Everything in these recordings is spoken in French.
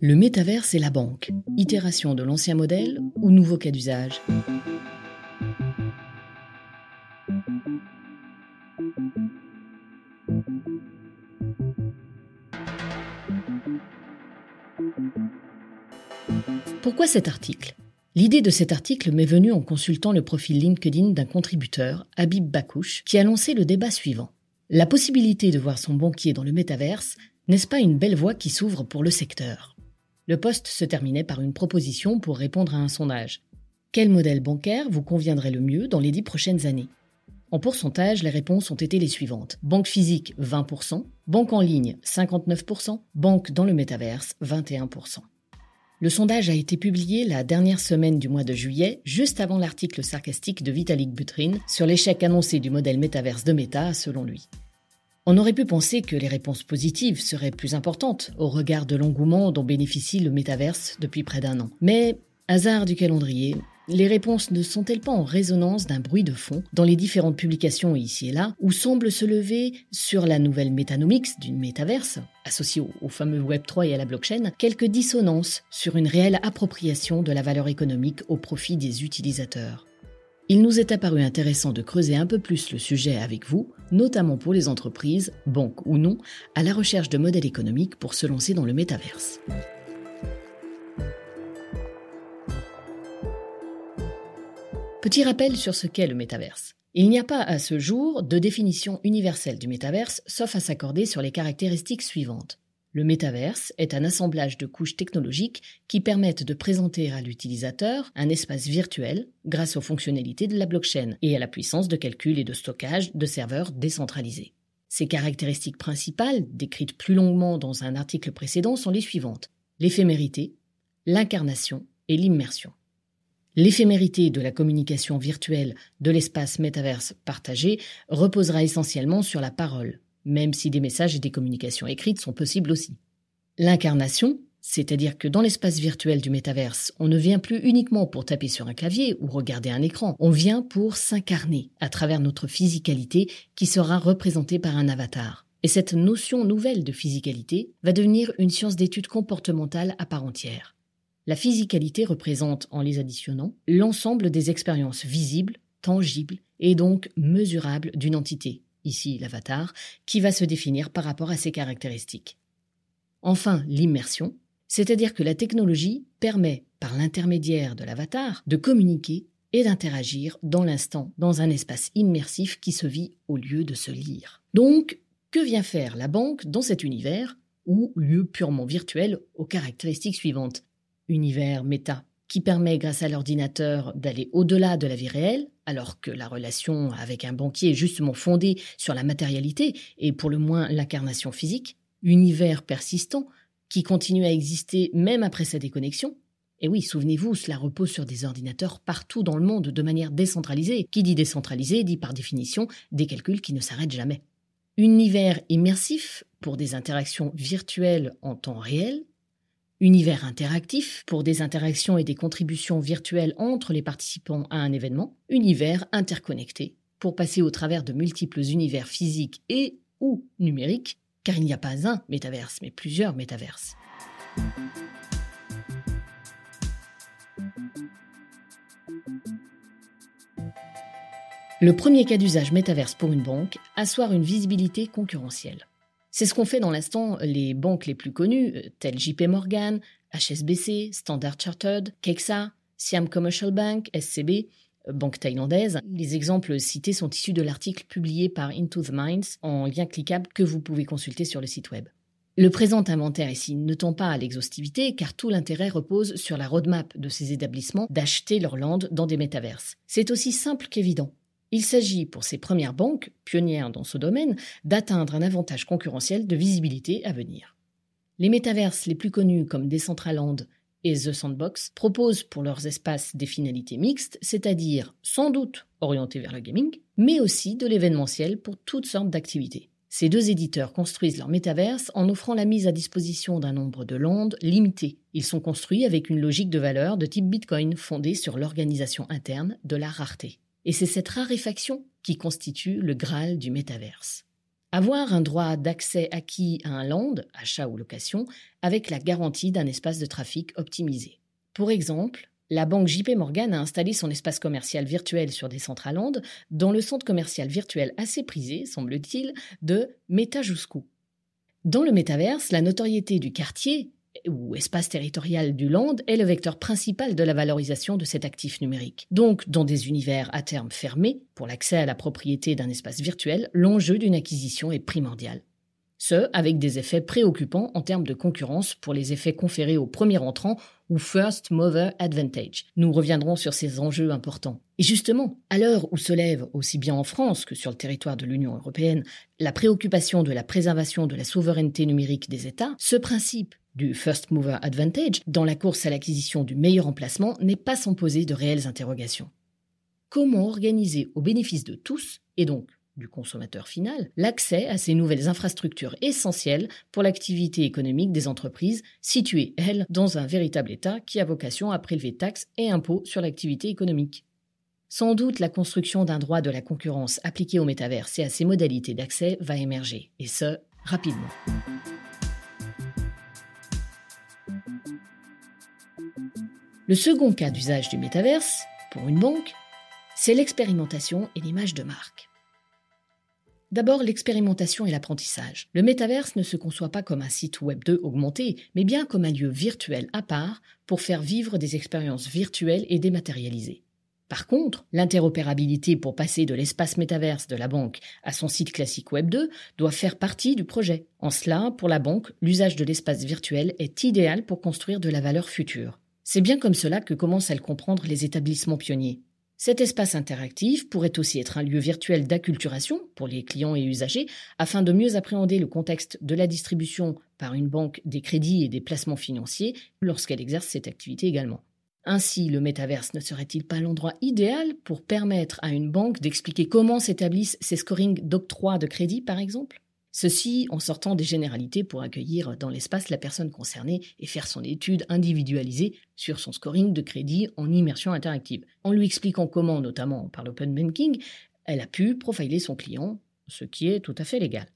Le métaverse et la banque. Itération de l'ancien modèle ou nouveau cas d'usage Pourquoi cet article? L'idée de cet article m'est venue en consultant le profil LinkedIn d'un contributeur, Habib Bakouche, qui a lancé le débat suivant. La possibilité de voir son banquier dans le métaverse, n'est-ce pas une belle voie qui s'ouvre pour le secteur? Le poste se terminait par une proposition pour répondre à un sondage. Quel modèle bancaire vous conviendrait le mieux dans les dix prochaines années? En pourcentage, les réponses ont été les suivantes. Banque physique 20%, banque en ligne 59%, banque dans le métaverse 21%. Le sondage a été publié la dernière semaine du mois de juillet, juste avant l'article sarcastique de Vitalik Buterin sur l'échec annoncé du modèle métaverse de Meta, selon lui. On aurait pu penser que les réponses positives seraient plus importantes au regard de l'engouement dont bénéficie le métaverse depuis près d'un an. Mais, hasard du calendrier, les réponses ne sont-elles pas en résonance d'un bruit de fond dans les différentes publications ici et là, où semble se lever sur la nouvelle métanomics d'une métaverse, associée au, fameux Web3 et à la blockchain, quelques dissonances sur une réelle appropriation de la valeur économique au profit des utilisateurs? Il nous est apparu intéressant de creuser un peu plus le sujet avec vous, notamment pour les entreprises, banques ou non, à la recherche de modèles économiques pour se lancer dans le métaverse. Petit rappel sur ce qu'est le métaverse. Il n'y a pas à ce jour de définition universelle du métaverse, sauf à s'accorder sur les caractéristiques suivantes. Le métaverse est un assemblage de couches technologiques qui permettent de présenter à l'utilisateur un espace virtuel grâce aux fonctionnalités de la blockchain et à la puissance de calcul et de stockage de serveurs décentralisés. Ces caractéristiques principales, décrites plus longuement dans un article précédent, sont les suivantes. L'éphémérité, l'incarnation et l'immersion. L'éphémérité de la communication virtuelle de l'espace métaverse partagé reposera essentiellement sur la parole, même si des messages et des communications écrites sont possibles aussi. L'incarnation, c'est-à-dire que dans l'espace virtuel du métaverse, on ne vient plus uniquement pour taper sur un clavier ou regarder un écran, on vient pour s'incarner à travers notre physicalité qui sera représentée par un avatar. Et cette notion nouvelle de physicalité va devenir une science d'étude comportementale à part entière. La physicalité représente, en les additionnant, l'ensemble des expériences visibles, tangibles et donc mesurables d'une entité, ici l'avatar, qui va se définir par rapport à ses caractéristiques. Enfin, l'immersion, c'est-à-dire que la technologie permet, par l'intermédiaire de l'avatar, de communiquer et d'interagir dans l'instant, dans un espace immersif qui se vit au lieu de se lire. Donc, que vient faire la banque dans cet univers, ou lieu purement virtuel aux caractéristiques suivantes? Univers méta, qui permet grâce à l'ordinateur d'aller au-delà de la vie réelle, alors que la relation avec un banquier est justement fondée sur la matérialité et pour le moins l'incarnation physique, univers persistant qui continue à exister même après sa déconnexion. Et oui, souvenez-vous, cela repose sur des ordinateurs partout dans le monde de manière décentralisée. Qui dit décentralisé dit par définition des calculs qui ne s'arrêtent jamais. Univers immersif pour des interactions virtuelles en temps réel, univers interactif pour des interactions et des contributions virtuelles entre les participants à un événement, univers interconnecté pour passer au travers de multiples univers physiques et ou numériques, car il n'y a pas un métaverse, mais plusieurs métaverses. Le premier cas d'usage métaverse pour une banque, asseoir une visibilité concurrentielle. C'est ce qu'ont fait dans l'instant les banques les plus connues, euh, telles JP Morgan, HSBC, Standard Chartered, Kexa, Siam Commercial Bank, SCB, euh, banque thaïlandaise. Les exemples cités sont issus de l'article publié par Into the Minds en lien cliquable que vous pouvez consulter sur le site web. Le présent inventaire ici ne tend pas à l'exhaustivité car tout l'intérêt repose sur la roadmap de ces établissements d'acheter leur land dans des métaverses. C'est aussi simple qu'évident. Il s'agit pour ces premières banques, pionnières dans ce domaine, d'atteindre un avantage concurrentiel de visibilité à venir. Les métaverses les plus connus comme Decentraland et The Sandbox proposent pour leurs espaces des finalités mixtes, c'est-à-dire sans doute orientés vers le gaming, mais aussi de l'événementiel pour toutes sortes d'activités. Ces deux éditeurs construisent leurs métaverses en offrant la mise à disposition d'un nombre de landes limité. Ils sont construits avec une logique de valeur de type Bitcoin fondée sur l'organisation interne de la rareté. Et c'est cette raréfaction qui constitue le Graal du métaverse. Avoir un droit d'accès acquis à un land, achat ou location, avec la garantie d'un espace de trafic optimisé. Pour exemple, la banque JP Morgan a installé son espace commercial virtuel sur Decentraland dans le centre commercial virtuel assez prisé, semble-t-il, de Metajuscu. Dans le métaverse, la notoriété du quartier ou espace territorial du land est le vecteur principal de la valorisation de cet actif numérique. Donc, dans des univers à terme fermés, pour l'accès à la propriété d'un espace virtuel, l'enjeu d'une acquisition est primordial. Ce, avec des effets préoccupants en termes de concurrence pour les effets conférés au premier entrant ou First Mover Advantage. Nous reviendrons sur ces enjeux importants. Et justement, à l'heure où se lève, aussi bien en France que sur le territoire de l'Union européenne, la préoccupation de la préservation de la souveraineté numérique des États, ce principe du First Mover Advantage dans la course à l'acquisition du meilleur emplacement n'est pas sans poser de réelles interrogations. Comment organiser au bénéfice de tous, et donc du consommateur final, l'accès à ces nouvelles infrastructures essentielles pour l'activité économique des entreprises situées, elles, dans un véritable État qui a vocation à prélever taxes et impôts sur l'activité économique? Sans doute la construction d'un droit de la concurrence appliqué au métaverse et à ses modalités d'accès va émerger, et ce, rapidement. Le second cas d'usage du métaverse, pour une banque, c'est l'expérimentation et l'image de marque. D'abord, l'expérimentation et l'apprentissage. Le métaverse ne se conçoit pas comme un site web 2 augmenté, mais bien comme un lieu virtuel à part pour faire vivre des expériences virtuelles et dématérialisées. Par contre, l'interopérabilité pour passer de l'espace métaverse de la banque à son site classique Web 2 doit faire partie du projet. En cela, pour la banque, l'usage de l'espace virtuel est idéal pour construire de la valeur future. C'est bien comme cela que commencent à le comprendre les établissements pionniers. Cet espace interactif pourrait aussi être un lieu virtuel d'acculturation pour les clients et usagers afin de mieux appréhender le contexte de la distribution par une banque des crédits et des placements financiers lorsqu'elle exerce cette activité également. Ainsi, le métaverse ne serait-il pas l'endroit idéal pour permettre à une banque d'expliquer comment s'établissent ses scorings d'octroi de crédit, par exemple? Ceci en sortant des généralités pour accueillir dans l'espace la personne concernée et faire son étude individualisée sur son scoring de crédit en immersion interactive, en lui expliquant comment, notamment par l'open banking, elle a pu profiler son client, ce qui est tout à fait légal.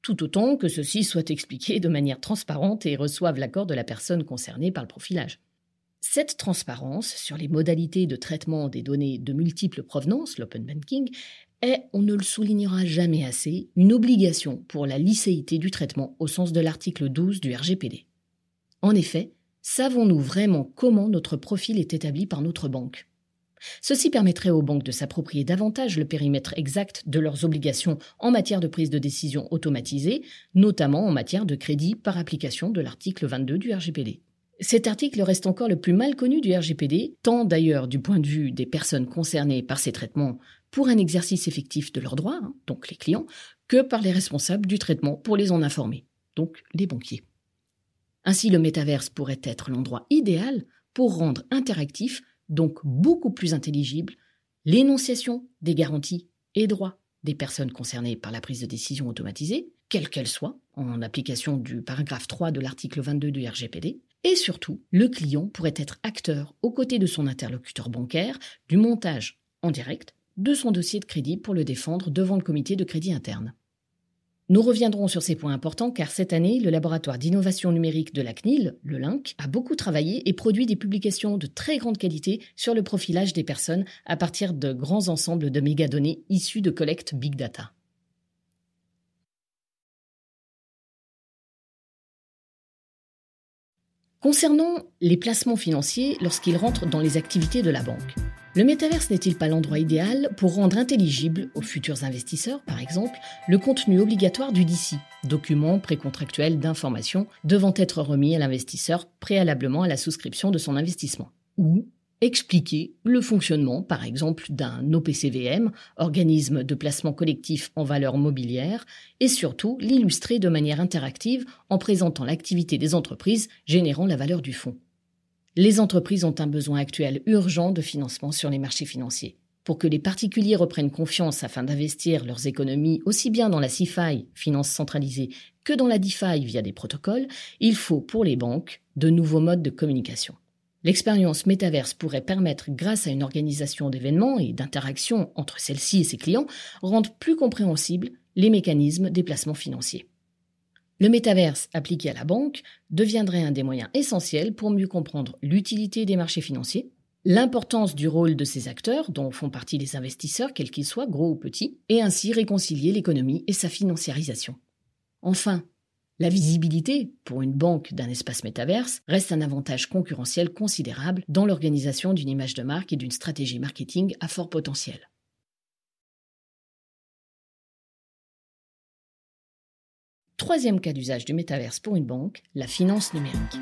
Tout autant que ceci soit expliqué de manière transparente et reçoive l'accord de la personne concernée par le profilage. Cette transparence sur les modalités de traitement des données de multiples provenances, l'open banking, est, on ne le soulignera jamais assez, une obligation pour la licéité du traitement au sens de l'article 12 du RGPD. En effet, savons-nous vraiment comment notre profil est établi par notre banque? Ceci permettrait aux banques de s'approprier davantage le périmètre exact de leurs obligations en matière de prise de décision automatisée, notamment en matière de crédit par application de l'article 22 du RGPD. Cet article reste encore le plus mal connu du RGPD, tant d'ailleurs du point de vue des personnes concernées par ces traitements pour un exercice effectif de leurs droits, hein, donc les clients, que par les responsables du traitement pour les en informer, donc les banquiers. Ainsi, le métaverse pourrait être l'endroit idéal pour rendre interactif, donc beaucoup plus intelligible, l'énonciation des garanties et droits des personnes concernées par la prise de décision automatisée, quelle qu'elle soit, en application du paragraphe 3 de l'article 22 du RGPD, et surtout, le client pourrait être acteur aux côtés de son interlocuteur bancaire du montage en direct de son dossier de crédit pour le défendre devant le comité de crédit interne. Nous reviendrons sur ces points importants car cette année, le laboratoire d'innovation numérique de la CNIL, le LINC, a beaucoup travaillé et produit des publications de très grande qualité sur le profilage des personnes à partir de grands ensembles de mégadonnées issues de collectes Big Data. Concernant les placements financiers lorsqu'ils rentrent dans les activités de la banque, le métaverse n'est-il pas l'endroit idéal pour rendre intelligible aux futurs investisseurs, par exemple, le contenu obligatoire du DC, document précontractuel d'information devant être remis à l'investisseur préalablement à la souscription de son investissement Ou expliquer le fonctionnement, par exemple, d'un OPCVM, organisme de placement collectif en valeur mobilière, et surtout l'illustrer de manière interactive en présentant l'activité des entreprises générant la valeur du fonds. Les entreprises ont un besoin actuel urgent de financement sur les marchés financiers. Pour que les particuliers reprennent confiance afin d'investir leurs économies aussi bien dans la CIFI, finance centralisée, que dans la DeFi via des protocoles, il faut pour les banques de nouveaux modes de communication. L'expérience métaverse pourrait permettre, grâce à une organisation d'événements et d'interactions entre celle-ci et ses clients, rendre plus compréhensible les mécanismes des placements financiers. Le métaverse appliqué à la banque deviendrait un des moyens essentiels pour mieux comprendre l'utilité des marchés financiers, l'importance du rôle de ces acteurs, dont font partie les investisseurs, quels qu'ils soient, gros ou petits, et ainsi réconcilier l'économie et sa financiarisation. Enfin, la visibilité, pour une banque d'un espace métaverse, reste un avantage concurrentiel considérable dans l'organisation d'une image de marque et d'une stratégie marketing à fort potentiel. Troisième cas d'usage du métaverse pour une banque, la finance numérique.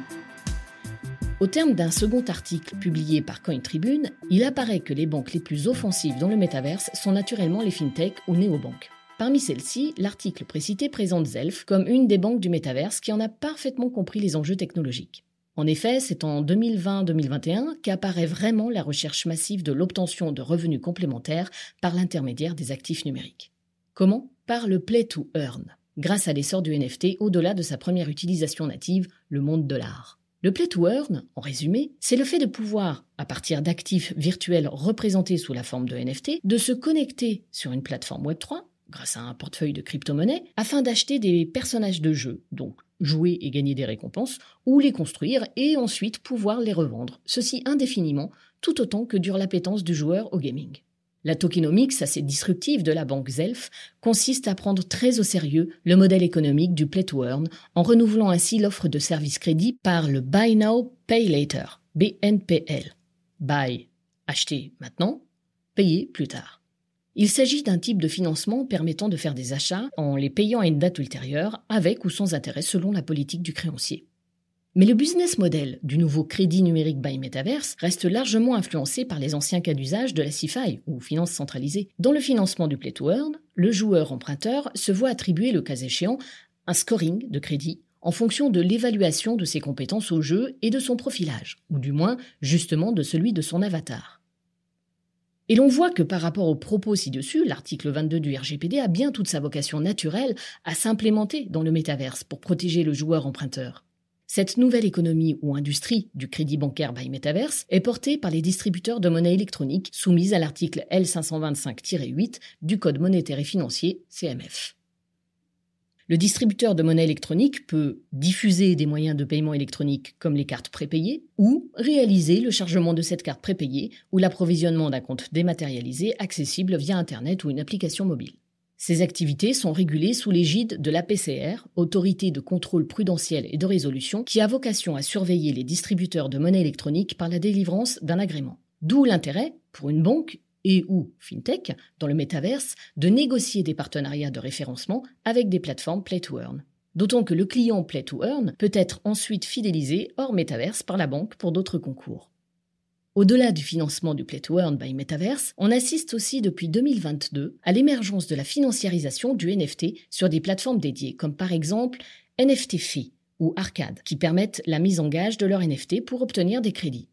Au terme d'un second article publié par CoinTribune, il apparaît que les banques les plus offensives dans le métaverse sont naturellement les fintechs ou néobanques. Parmi celles-ci, l'article précité présente Zelf comme une des banques du métaverse qui en a parfaitement compris les enjeux technologiques. En effet, c'est en 2020-2021 qu'apparaît vraiment la recherche massive de l'obtention de revenus complémentaires par l'intermédiaire des actifs numériques. Comment? Par le play to earn grâce à l'essor du NFT au-delà de sa première utilisation native, le monde de l'art. Le play to earn, en résumé, c'est le fait de pouvoir, à partir d'actifs virtuels représentés sous la forme de NFT, de se connecter sur une plateforme Web3, grâce à un portefeuille de crypto-monnaies, afin d'acheter des personnages de jeu, donc jouer et gagner des récompenses, ou les construire et ensuite pouvoir les revendre, ceci indéfiniment, tout autant que dure l'appétence du joueur au gaming. La tokenomics assez disruptive de la banque Zelf consiste à prendre très au sérieux le modèle économique du play to earn en renouvelant ainsi l'offre de service crédit par le Buy Now, Pay Later, BNPL. Buy, acheter maintenant, payer plus tard. Il s'agit d'un type de financement permettant de faire des achats en les payant à une date ultérieure avec ou sans intérêt selon la politique du créancier. Mais le business model du nouveau crédit numérique by Metaverse reste largement influencé par les anciens cas d'usage de la CIFI, ou finance centralisée. Dans le financement du Play to Earn, le joueur emprunteur se voit attribuer, le cas échéant, un scoring de crédit en fonction de l'évaluation de ses compétences au jeu et de son profilage, ou du moins justement de celui de son avatar. Et l'on voit que par rapport aux propos ci-dessus, l'article 22 du RGPD a bien toute sa vocation naturelle à s'implémenter dans le métaverse pour protéger le joueur emprunteur. Cette nouvelle économie ou industrie du crédit bancaire by Metaverse est portée par les distributeurs de monnaie électronique soumis à l'article L525-8 du Code monétaire et financier CMF. Le distributeur de monnaie électronique peut diffuser des moyens de paiement électronique comme les cartes prépayées ou réaliser le chargement de cette carte prépayée ou l'approvisionnement d'un compte dématérialisé accessible via Internet ou une application mobile. Ces activités sont régulées sous l'égide de l'APCR, Autorité de contrôle prudentiel et de résolution, qui a vocation à surveiller les distributeurs de monnaie électronique par la délivrance d'un agrément. D'où l'intérêt, pour une banque et ou fintech, dans le métaverse, de négocier des partenariats de référencement avec des plateformes Play to Earn. D'autant que le client Play to Earn peut être ensuite fidélisé hors métaverse par la banque pour d'autres concours. Au-delà du financement du Play to Earn by Metaverse, on assiste aussi depuis 2022 à l'émergence de la financiarisation du NFT sur des plateformes dédiées, comme par exemple NFT Fee ou Arcade, qui permettent la mise en gage de leurs NFT pour obtenir des crédits.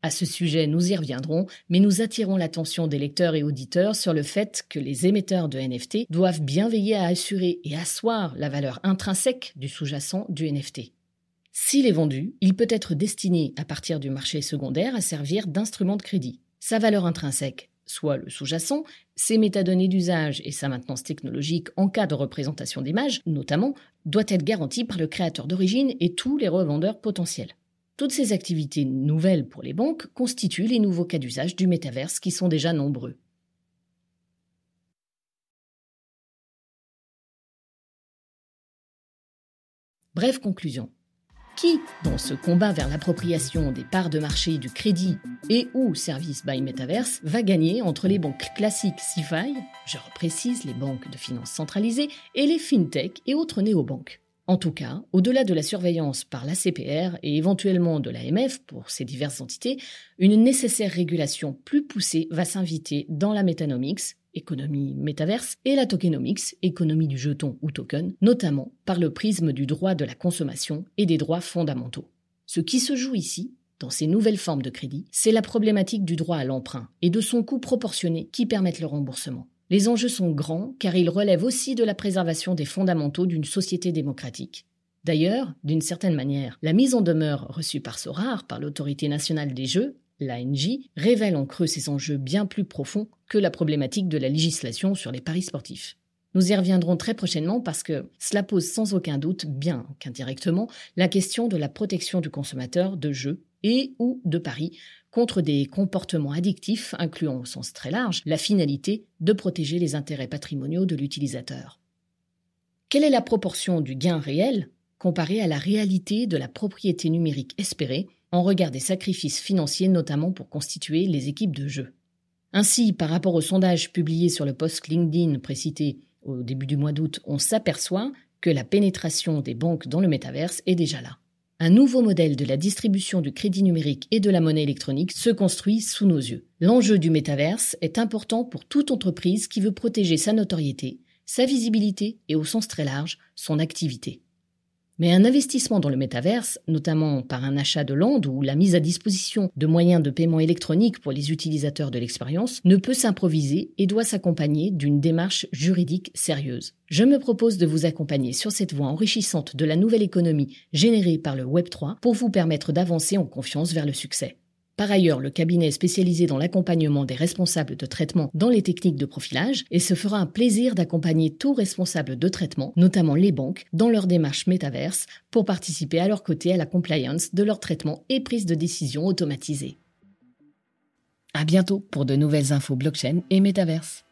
À ce sujet, nous y reviendrons, mais nous attirons l'attention des lecteurs et auditeurs sur le fait que les émetteurs de NFT doivent bien veiller à assurer et asseoir la valeur intrinsèque du sous-jacent du NFT. S'il est vendu, il peut être destiné à partir du marché secondaire à servir d'instrument de crédit. Sa valeur intrinsèque, soit le sous-jacent, ses métadonnées d'usage et sa maintenance technologique en cas de représentation d'image, notamment, doit être garantie par le créateur d'origine et tous les revendeurs potentiels. Toutes ces activités nouvelles pour les banques constituent les nouveaux cas d'usage du métaverse qui sont déjà nombreux. Bref conclusion. Qui, dans ce combat vers l'appropriation des parts de marché du crédit et ou service by Metaverse, va gagner entre les banques classiques CIFI, je reprécise les banques de finances centralisées, et les fintech et autres néobanques. En tout cas, au-delà de la surveillance par l'ACPR et éventuellement de l'AMF pour ces diverses entités, une nécessaire régulation plus poussée va s'inviter dans la métanomics économie métaverse, et la tokenomics, économie du jeton ou token, notamment par le prisme du droit de la consommation et des droits fondamentaux. Ce qui se joue ici, dans ces nouvelles formes de crédit, c'est la problématique du droit à l'emprunt et de son coût proportionné qui permettent le remboursement. Les enjeux sont grands car ils relèvent aussi de la préservation des fondamentaux d'une société démocratique. D'ailleurs, d'une certaine manière, la mise en demeure reçue par Sorar, par l'autorité nationale des jeux, l'ANJ, révèle en creux ces enjeux bien plus profonds que la problématique de la législation sur les paris sportifs. Nous y reviendrons très prochainement parce que cela pose sans aucun doute, bien qu'indirectement, la question de la protection du consommateur de jeux et ou de paris contre des comportements addictifs, incluant au sens très large la finalité de protéger les intérêts patrimoniaux de l'utilisateur. Quelle est la proportion du gain réel comparée à la réalité de la propriété numérique espérée en regard des sacrifices financiers notamment pour constituer les équipes de jeu Ainsi, par rapport au sondage publié sur le post LinkedIn précité au début du mois d'août, on s'aperçoit que la pénétration des banques dans le métaverse est déjà là. Un nouveau modèle de la distribution du crédit numérique et de la monnaie électronique se construit sous nos yeux. L'enjeu du métaverse est important pour toute entreprise qui veut protéger sa notoriété, sa visibilité et au sens très large, son activité. Mais un investissement dans le métaverse, notamment par un achat de land ou la mise à disposition de moyens de paiement électronique pour les utilisateurs de l'expérience, ne peut s'improviser et doit s'accompagner d'une démarche juridique sérieuse. Je me propose de vous accompagner sur cette voie enrichissante de la nouvelle économie générée par le Web3 pour vous permettre d'avancer en confiance vers le succès. Par ailleurs, le cabinet est spécialisé dans l'accompagnement des responsables de traitement dans les techniques de profilage et se fera un plaisir d'accompagner tout responsable de traitement, notamment les banques, dans leur démarche métaverse pour participer à leur côté à la compliance de leur traitement et prise de décision automatisée. À bientôt pour de nouvelles infos blockchain et métaverse.